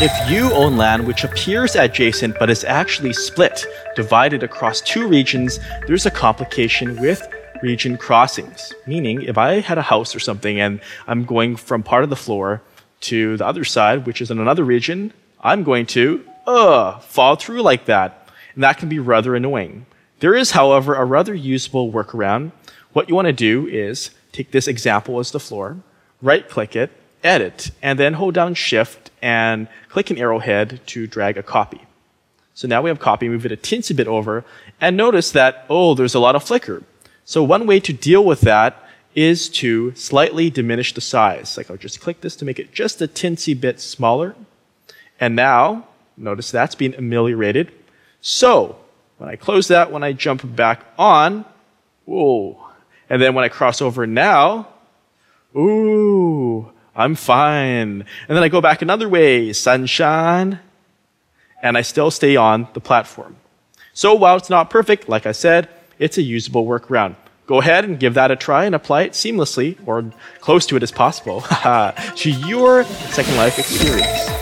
If you own land which appears adjacent but is actually split, divided across two regions, there's a complication with region crossings. Meaning, if I had a house or something and I'm going from part of the floor to the other side, which is in another region, I'm going to, uh, fall through like that. And that can be rather annoying. There is, however, a rather usable workaround. What you want to do is take this example as the floor, right click it, edit, and then hold down shift and click an arrowhead to drag a copy. So now we have copy, move it a teensy bit over, and notice that, oh, there's a lot of flicker. So one way to deal with that is to slightly diminish the size. Like I'll just click this to make it just a teensy bit smaller. And now, notice that's being ameliorated. So, when I close that, when I jump back on, whoa. And then when I cross over now, ooh, I'm fine. And then I go back another way, sunshine, and I still stay on the platform. So while it's not perfect, like I said, it's a usable workaround. Go ahead and give that a try and apply it seamlessly or close to it as possible to your Second Life experience.